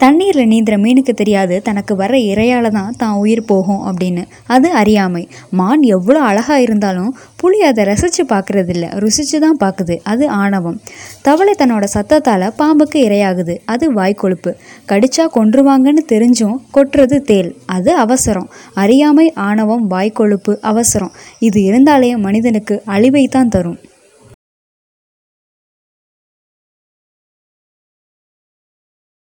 தண்ணீரில் நீந்துற மீனுக்கு தெரியாது. தனக்கு வர இரையால தான் தான் உயிர் போகும் அப்படின்னு. அது அறியாமை. மான் எவ்வளோ அழகாக இருந்தாலும் புலி அதை ரசித்து பார்க்குறதில்ல ருசித்து தான் பார்க்குது அது ஆணவம். தவளை தன்னோட சத்தத்தால் பாம்புக்கு இரையாகுது. அது வாய்க்கொழுப்பு கடிச்சா கொன்றுவாங்கன்னு தெரிஞ்சும் கொட்டுறது தேல். அது அவசரம். அறியாமை ஆணவம் வாய்க்கொழுப்பு அவசரம். இது இருந்தாலே மனிதனுக்கு அழிவை தான் தரும்.